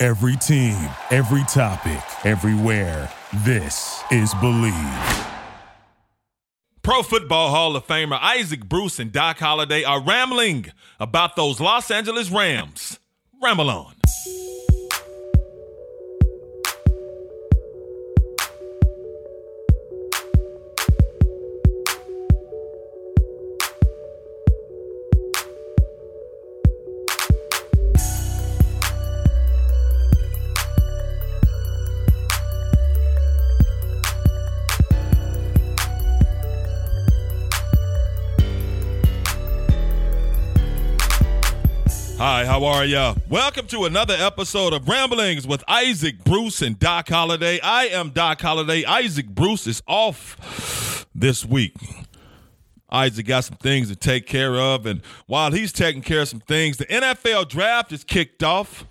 Every team, every topic, everywhere. This is Bleav. Pro Football Hall of Famer Isaac Bruce and Doc Holliday are rambling about those Los Angeles Rams. Ramble on. How are ya? Welcome to another episode of Ramblings with Isaac Bruce and Doc Holliday. I am Doc Holliday. Isaac Bruce is off this week. Isaac got some things to take care of, and while he's taking care of some things, the NFL draft is kicked off.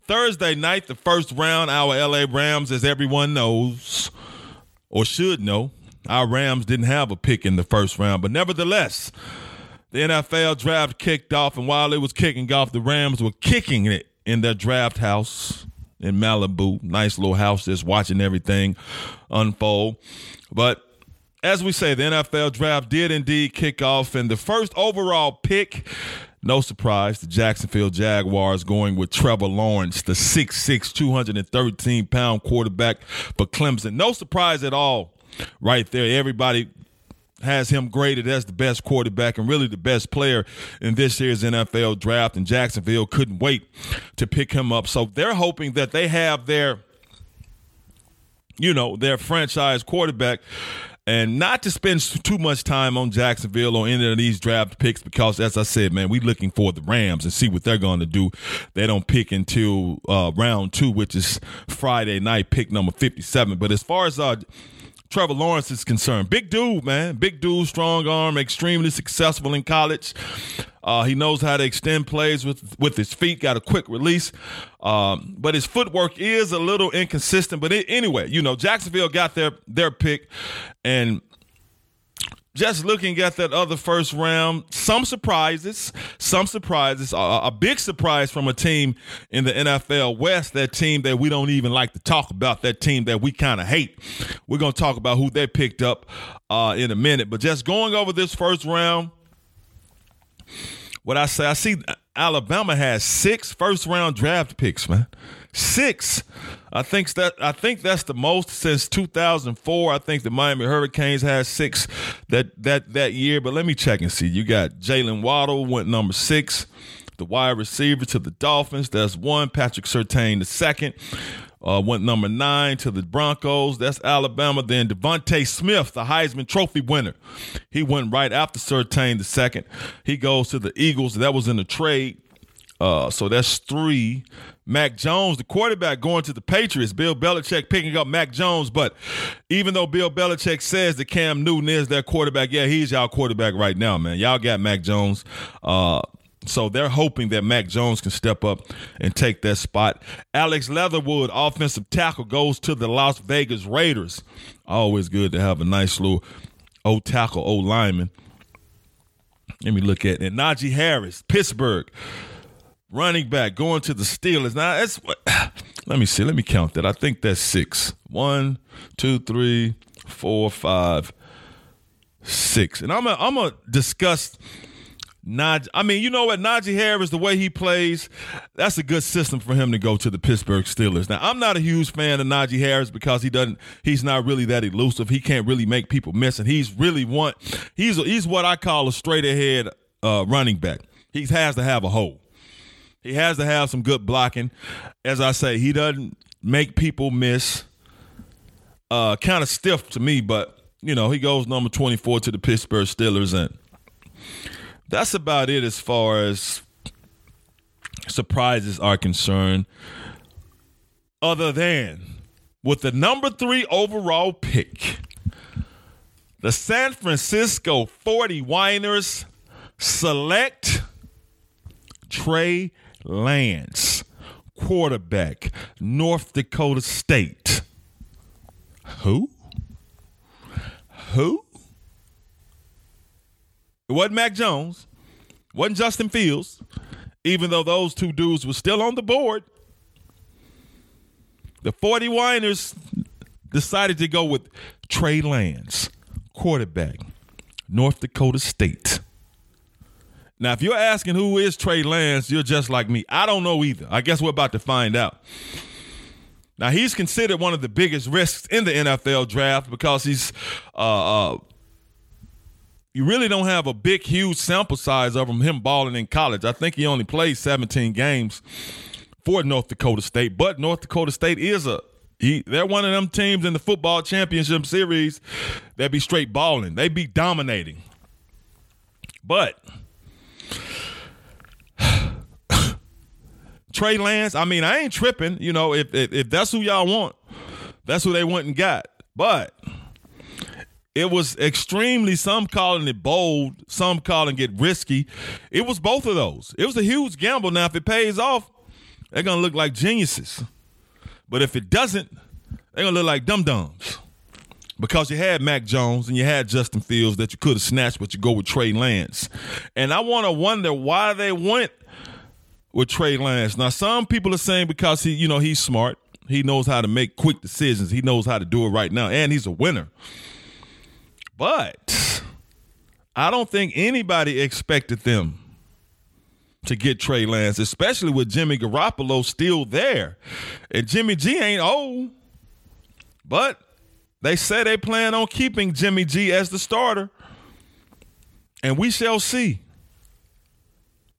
Thursday night, the first round, our LA Rams, as everyone knows, or should know, our Rams didn't have a pick in the first round, but nevertheless, the NFL draft kicked off, and while it was kicking off, the Rams were kicking it in their draft house in Malibu. Nice little house just watching everything unfold. But as we say, the NFL draft did indeed kick off, and the first overall pick, no surprise, the Jacksonville Jaguars going with Trevor Lawrence, the 6'6, 213 pound quarterback for Clemson. No surprise at all, right there. Everybody has him graded as the best quarterback and really the best player in this year's NFL draft. And Jacksonville couldn't wait to pick him up. So they're hoping that they have their, you know, their franchise quarterback. And not to spend too much time on Jacksonville or any of these draft picks because, as I said, man, we're looking for the Rams and see what they're going to do. They don't pick until uh, round two, which is Friday night, pick number 57. But as far as uh, Trevor Lawrence is concerned. Big dude, man. Big dude, strong arm, extremely successful in college. Uh, he knows how to extend plays with with his feet. Got a quick release, um, but his footwork is a little inconsistent. But it, anyway, you know, Jacksonville got their their pick, and just looking at that other first round, some surprises, some surprises. A, a, big surprise from a team in the NFL West, that team that we don't even like to talk about, that team that we kind of hate. We're going to talk about who they picked up uh, in a minute. But just going over this first round, what I say, I see Alabama has six first round draft picks, man. Six. I think that I think that's the most since 2004. I think the Miami Hurricanes had six that that that year. But let me check and see. You got Jaylen Waddle went number six, the wide receiver to the Dolphins. That's one. Patrick Surtain the second. Uh, went number nine to the Broncos. That's Alabama. Then DeVonta Smith, the Heisman Trophy winner, he went right after Surtain the second. He goes to the Eagles. That was in the trade. Uh, so that's three. Mac Jones, the quarterback, going to the Patriots. Bill Belichick picking up Mac Jones. But even though Bill Belichick says that Cam Newton is their quarterback, yeah, he's y'all quarterback right now, man. Y'all got Mac Jones. Uh, so they're hoping that Mac Jones can step up and take that spot. Alex Leatherwood, offensive tackle, goes to the Las Vegas Raiders. Always good to have a nice little old tackle, old lineman. Let me look at it. Najee Harris, Pittsburgh running back going to the Steelers. Now that's what. Let me see. Let me count that. I think that's six. One, two, three, four, five, six. And I'm gonna I'm gonna discuss. Naj, I mean, you know what? Najee Harris, the way he plays, that's a good system for him to go to the Pittsburgh Steelers. Now, I'm not a huge fan of Najee Harris because he doesn't, he's not really that elusive. He can't really make people miss, and he's really want, he's a, he's what I call a straight ahead uh, running back. He has to have a hole. He has to have some good blocking. As I say, he doesn't make people miss. Uh, kind of stiff to me, but you know he goes number twenty four to the Pittsburgh Steelers, and that's about it as far as surprises are concerned. other than with the number three overall pick, the San Francisco 49ers select Trey Lance, quarterback, North Dakota State. Who? Who? It wasn't Mac Jones. Wasn't Justin Fields. Even though those two dudes were still on the board. The 49ers decided to go with Trey Lance, quarterback, North Dakota State. Now, if you're asking who is Trey Lance, you're just like me. I don't know either. I guess we're about to find out. Now, he's considered one of the biggest risks in the NFL draft because he's, uh, uh, you really don't have a big, huge sample size of him, him balling in college. I think he only played 17 games for North Dakota State, but North Dakota State is a he, they're one of them teams in the football championship series that be straight balling. They be dominating. But Trey Lance, I mean, I ain't tripping. You know, if, if, if that's who y'all want, that's who they went and got. But it was extremely some calling it bold, some calling it risky. It was both of those. It was a huge gamble. Now, if it pays off, they're gonna look like geniuses. But if it doesn't, they're gonna look like dum dums. Because you had Mac Jones and you had Justin Fields that you could have snatched, but you go with Trey Lance. And I want to wonder why they went with Trey Lance. Now, some people are saying because he, you know, he's smart. He knows how to make quick decisions. He knows how to do it right now, and he's a winner. But I don't think anybody expected them to get Trey Lance, especially with Jimmy Garoppolo still there. And Jimmy G ain't old. But they say they plan on keeping Jimmy G as the starter. And we shall see.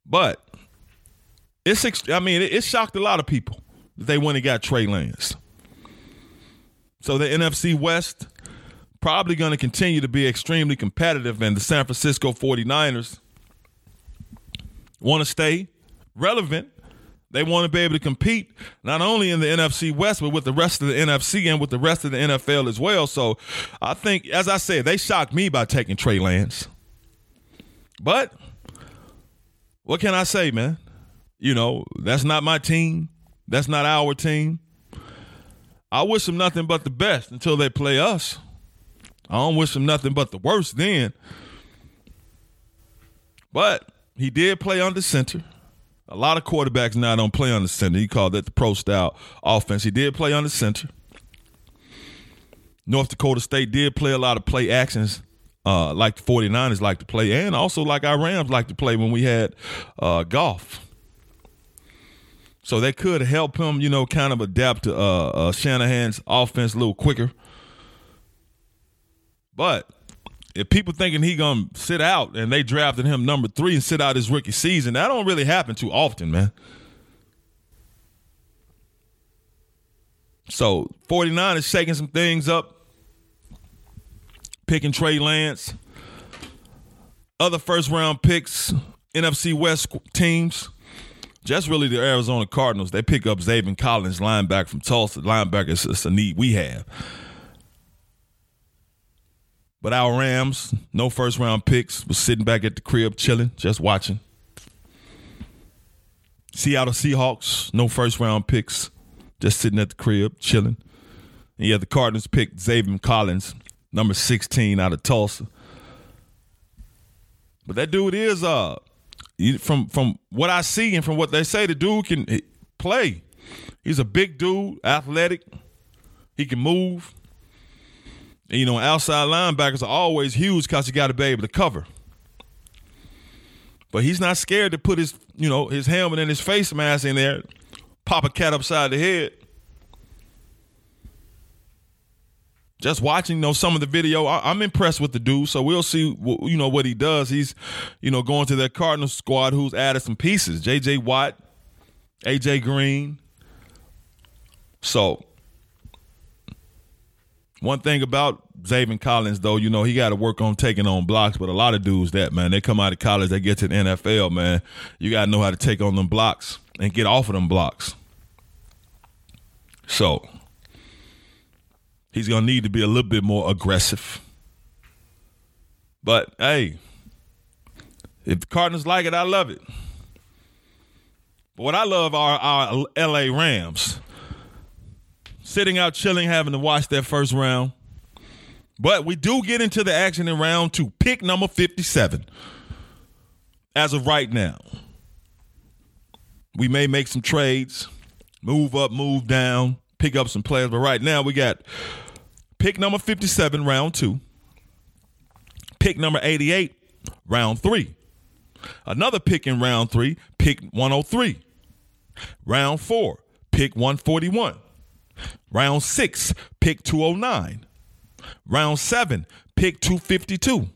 But it's I mean, it, it shocked a lot of people that they went and got Trey Lance. So the NFC West probably going to continue to be extremely competitive and the San Francisco 49ers want to stay relevant. They want to be able to compete not only in the NFC West, but with the rest of the NFC and with the rest of the NFL as well. So I think, as I said, they shocked me by taking Trey Lance. But what can I say, man? You know, that's not my team. That's not our team. I wish them nothing but the best until they play us. I don't wish them nothing but the worst then. But he did play under center. A lot of quarterbacks now don't play under center. He called that the pro style offense. He did play under center. North Dakota State did play a lot of play actions uh, like the 49ers like to play, and also like our Rams like to play when we had uh, Goff. So they could help him, you know, kind of adapt to uh, uh, Shanahan's offense a little quicker. But if people thinking he gonna sit out and they drafted him number three and sit out his rookie season, that don't really happen too often, man. So 49 is shaking some things up, picking Trey Lance. Other first round picks, NFC West teams, just really the Arizona Cardinals. They pick up Zaven Collins, linebacker from Tulsa. Linebacker is a need we have. But our Rams, no first round picks, was sitting back at the crib chilling, just watching. Seattle Seahawks, no first round picks, just sitting at the crib chilling. And yeah, the Cardinals picked Zaven Collins, number 16 out of Tulsa. But that dude is uh from from what I see and from what they say, the dude can play. He's a big dude, athletic. He can move. And, you know, outside linebackers are always huge because you got to be able to cover. But he's not scared to put his, you know, his helmet and his face mask in there, pop a cat upside the head. Just watching, you know, some of the video, I, am I'm impressed with the dude. So we'll see, you know, what he does. He's, you know, going to that Cardinals squad who's added some pieces: J.J. Watt, A.J. Green. So one thing about Zaven Collins, though, you know, he got to work on taking on blocks, but a lot of dudes that, man, they come out of college, they get to the NFL, man. You got to know how to take on them blocks and get off of them blocks. So he's going to need to be a little bit more aggressive. But hey, if the Cardinals like it, I love it. But what I love are our LA Rams. Sitting out chilling, having to watch that first round. But we do get into the action in round two. Pick number 57 as of right now. We may make some trades, move up, move down, pick up some players. But right now, we got pick number 57, round two. Pick number 88, round three. Another pick in round three, pick 103. Round four, pick 141. Round six, pick 209. Round seven, pick 252.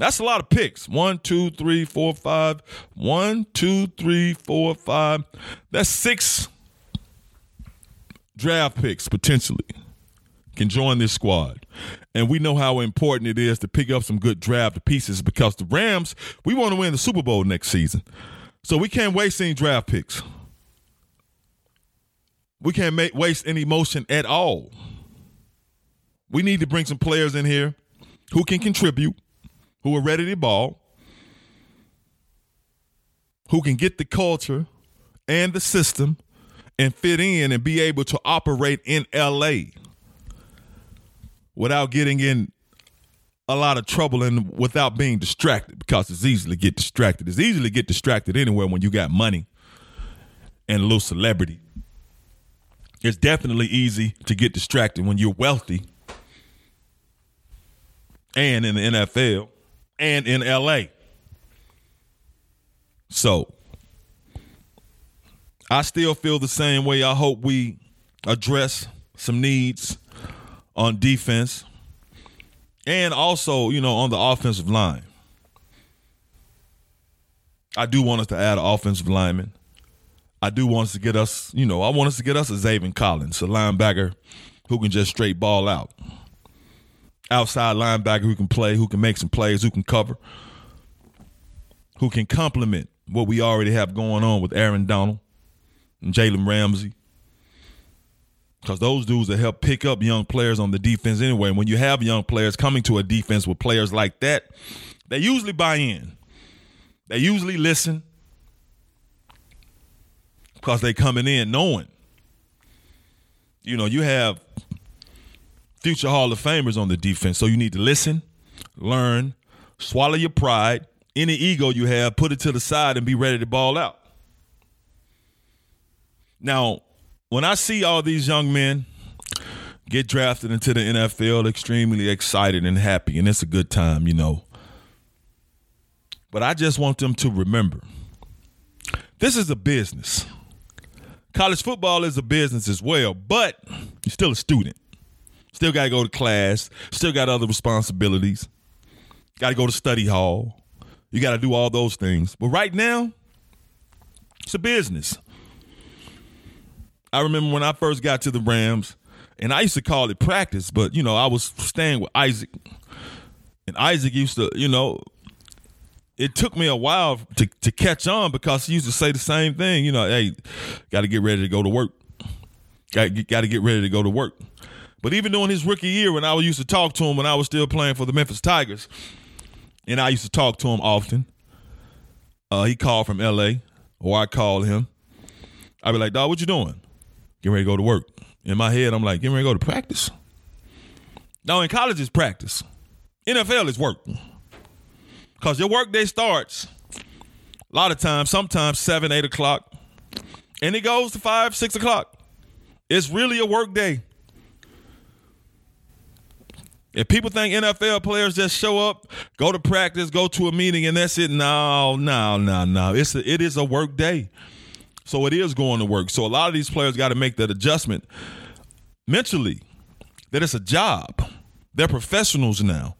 That's a lot of picks. One, two, three, four, five. One, two, three, four, five. That's six draft picks potentially can join this squad. And we know how important it is to pick up some good draft pieces because the Rams, we want to win the Super Bowl next season. So we can't waste any draft picks. We can't make, waste any motion at all. We need to bring some players in here who can contribute who are ready to ball, who can get the culture and the system and fit in and be able to operate in LA without getting in a lot of trouble and without being distracted because it's easy to get distracted. It's easy to get distracted anywhere when you got money and a little celebrity. It's definitely easy to get distracted when you're wealthy and in the NFL and in LA. So I still feel the same way. I hope we address some needs on defense and also, you know, on the offensive line. I do want us to add an offensive lineman. I do want us to get us, you know, I want us to get us a Zaven Collins, a linebacker who can just straight ball out outside linebacker who can play, who can make some plays, who can cover, who can complement what we already have going on with Aaron Donald and Jalen Ramsey. Because those dudes that help pick up young players on the defense anyway. And when you have young players coming to a defense with players like that, they usually buy in. They usually listen because they coming in knowing. You know, you have future Hall of Famers on the defense. So you need to listen, learn, swallow your pride, any ego you have, put it to the side and be ready to ball out. Now, when I see all these young men get drafted into the NFL, extremely excited and happy, and it's a good time, you know. But I just want them to remember this is a business. College football is a business as well, but you're still a student. Still got to go to class. Still got other responsibilities. Got to go to study hall. You got to do all those things. But right now, it's a business. I remember when I first got to the Rams, and I used to call it practice, but you know, I was staying with Isaac. And Isaac used to, you know, it took me a while to, to catch on because he used to say the same thing, you know, hey, got to get ready to go to work. Got, to get ready to go to work. But even during his rookie year, when I used to talk to him when I was still playing for the Memphis Tigers, and I used to talk to him often, uh, he called from L.A. or I called him. I'd be like, "Dog, what you doing? Getting ready to go to work." In my head, I'm like, "Getting ready to go to practice." Now, in college, it's practice. NFL is work because your work day starts a lot of times, sometimes seven, eight o'clock, and it goes to five, six o'clock. It's really a work day. If people think NFL players just show up, go to practice, go to a meeting, and that's it, no, no, no, no. It's a, it is a work day, so it is going to work. So a lot of these players got to make that adjustment mentally that it's a job. They're professionals now.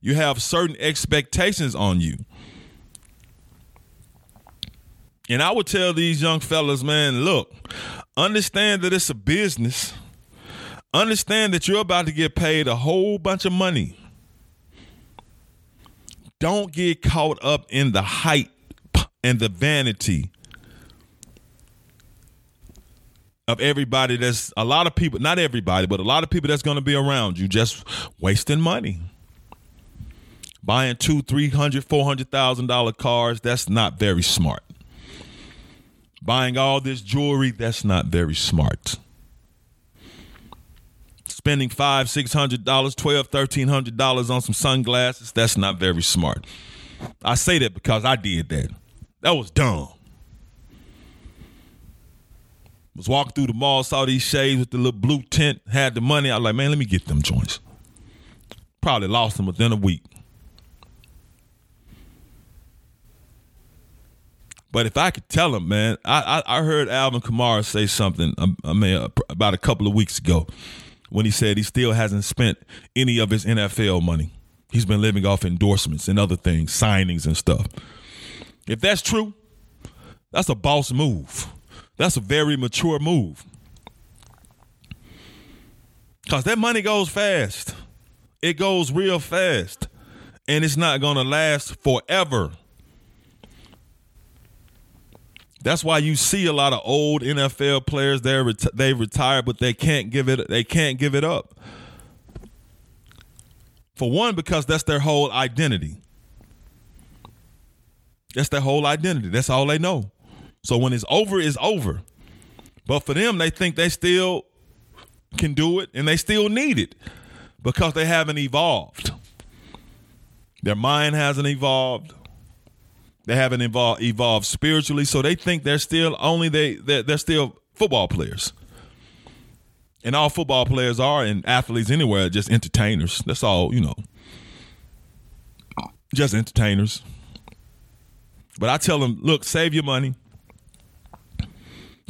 You have certain expectations on you. And I would tell these young fellas, man, look, understand that it's a business Understand that you're about to get paid a whole bunch of money. Don't get caught up in the hype and the vanity of everybody that's a lot of people, not everybody, but a lot of people that's going to be around you just wasting money. Buying two, three hundred, four hundred thousand dollar cars, that's not very smart. Buying all this jewelry, that's not very smart. Spending five, six hundred dollars, twelve, thirteen hundred dollars on some sunglasses, that's not very smart. I say that because I did that. That was dumb. Was walking through the mall, saw these shades with the little blue tint, had the money. I was like, man, let me get them joints. Probably lost them within a week. But if I could tell them, man, I, I, I heard Alvin Kamara say something um, I mean, about a couple of weeks ago when he said he still hasn't spent any of his NFL money. He's been living off endorsements and other things, signings and stuff. If that's true, that's a boss move. That's a very mature move. Because that money goes fast. It goes real fast. And it's not going to last forever. That's why you see a lot of old NFL players they reti- they retire, but they can't give it they can't give it up. For one, because that's their whole identity. That's their whole identity. That's all they know. So when it's over, it's over. But for them, they think they still can do it and they still need it because they haven't evolved. Their mind hasn't evolved. They haven't evolved, evolved spiritually, so they think they're still only they they're, they're still football players. And all football players are, and athletes anywhere, just entertainers. That's all, you know. Just entertainers. But I tell them, look, save your money.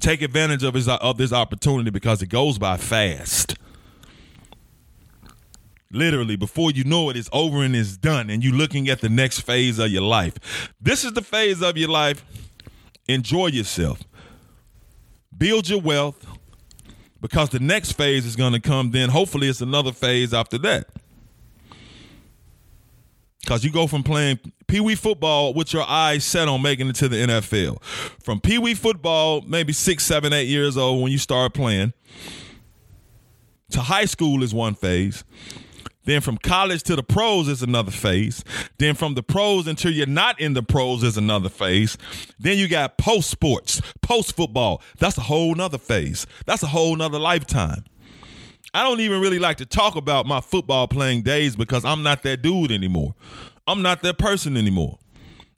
Take advantage of of this opportunity because it goes by fast. Literally, before you know it, it's over and it's done, and you're looking at the next phase of your life. This is the phase of your life. Enjoy yourself. Build your wealth because the next phase is going to come. Then, hopefully, it's another phase after that. Because you go from playing Pee Wee football with your eyes set on making it to the NFL. From Pee Wee football, maybe six, seven, eight years old when you start playing, to high school is one phase. Then from college to the pros is another phase. Then from the pros until you're not in the pros is another phase. Then you got post sports, post football. That's a whole nother phase. That's a whole nother lifetime. I don't even really like to talk about my football playing days because I'm not that dude anymore. I'm not that person anymore.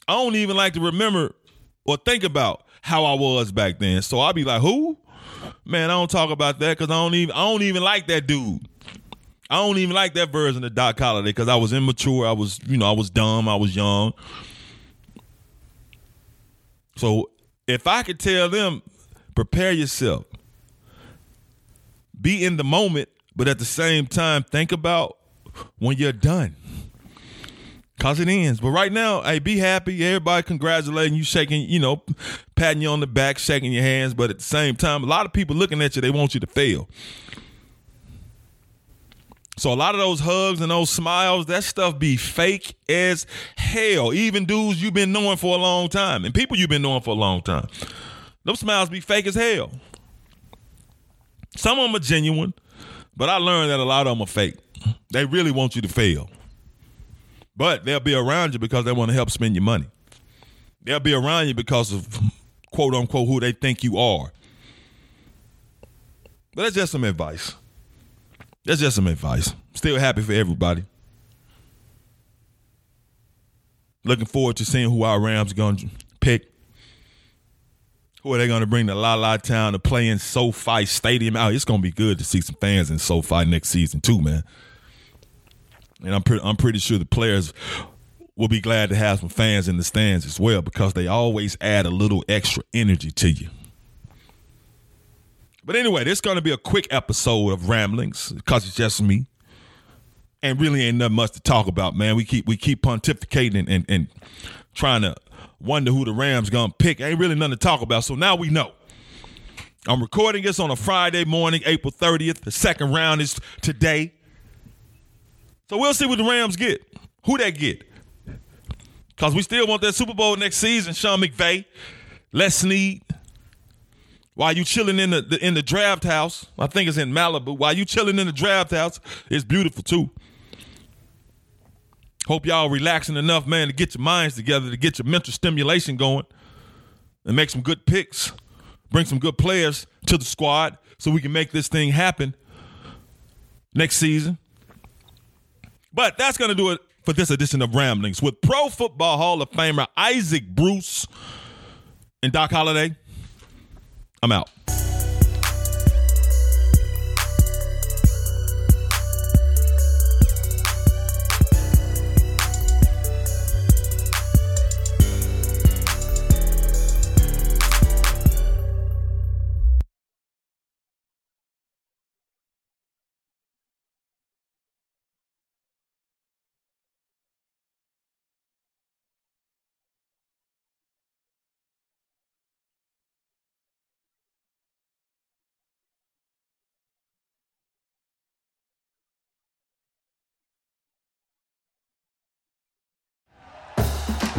I don't even like to remember or think about how I was back then. So I'll be like, who? Man, I don't talk about that because I don't even I don't even like that dude. I don't even like that version of Doc Holliday because I was immature. I was, you know, I was dumb. I was young. So if I could tell them, prepare yourself, be in the moment, but at the same time, think about when you're done. Cause it ends. But right now, hey, be happy. Everybody congratulating you, shaking, you know, patting you on the back, shaking your hands. But at the same time, a lot of people looking at you, they want you to fail. So a lot of those hugs and those smiles, that stuff be fake as hell. Even dudes you've been knowing for a long time and people you've been knowing for a long time. Those smiles be fake as hell. Some of them are genuine, but I learned that a lot of them are fake. They really want you to fail. But they'll be around you because they want to help spend your money. They'll be around you because of quote unquote who they think you are. But that's just some advice. That's just some advice. Still happy for everybody. Looking forward to seeing who our Rams going to pick. Who are they going to bring to La La Town to play in SoFi Stadium? Oh, it's going to be good to see some fans in SoFi next season too, man. And I'm pretty, I'm pretty sure the players will be glad to have some fans in the stands as well because they always add a little extra energy to you. But anyway, this is going to be a quick episode of ramblings because it's just me, and really ain't nothing much to talk about, man. We keep we keep pontificating and and, and trying to wonder who the Rams gonna pick. Ain't really nothing to talk about. So now we know. I'm recording this on a Friday morning, April 30th. The second round is today. So we'll see what the Rams get. Who they get. Because we still want that Super Bowl next season. Sean McVay, Les Snead, while you chilling in the, the, in the draft house. I think it's in Malibu. While you chilling in the draft house, it's beautiful too. Hope y'all relaxing enough, man, to get your minds together, to get your mental stimulation going, and make some good picks, bring some good players to the squad, so we can make this thing happen next season. But that's gonna do it for this edition of Ramblings with Pro Football Hall of Famer Isaac Bruce and Doc Holliday. I'm out.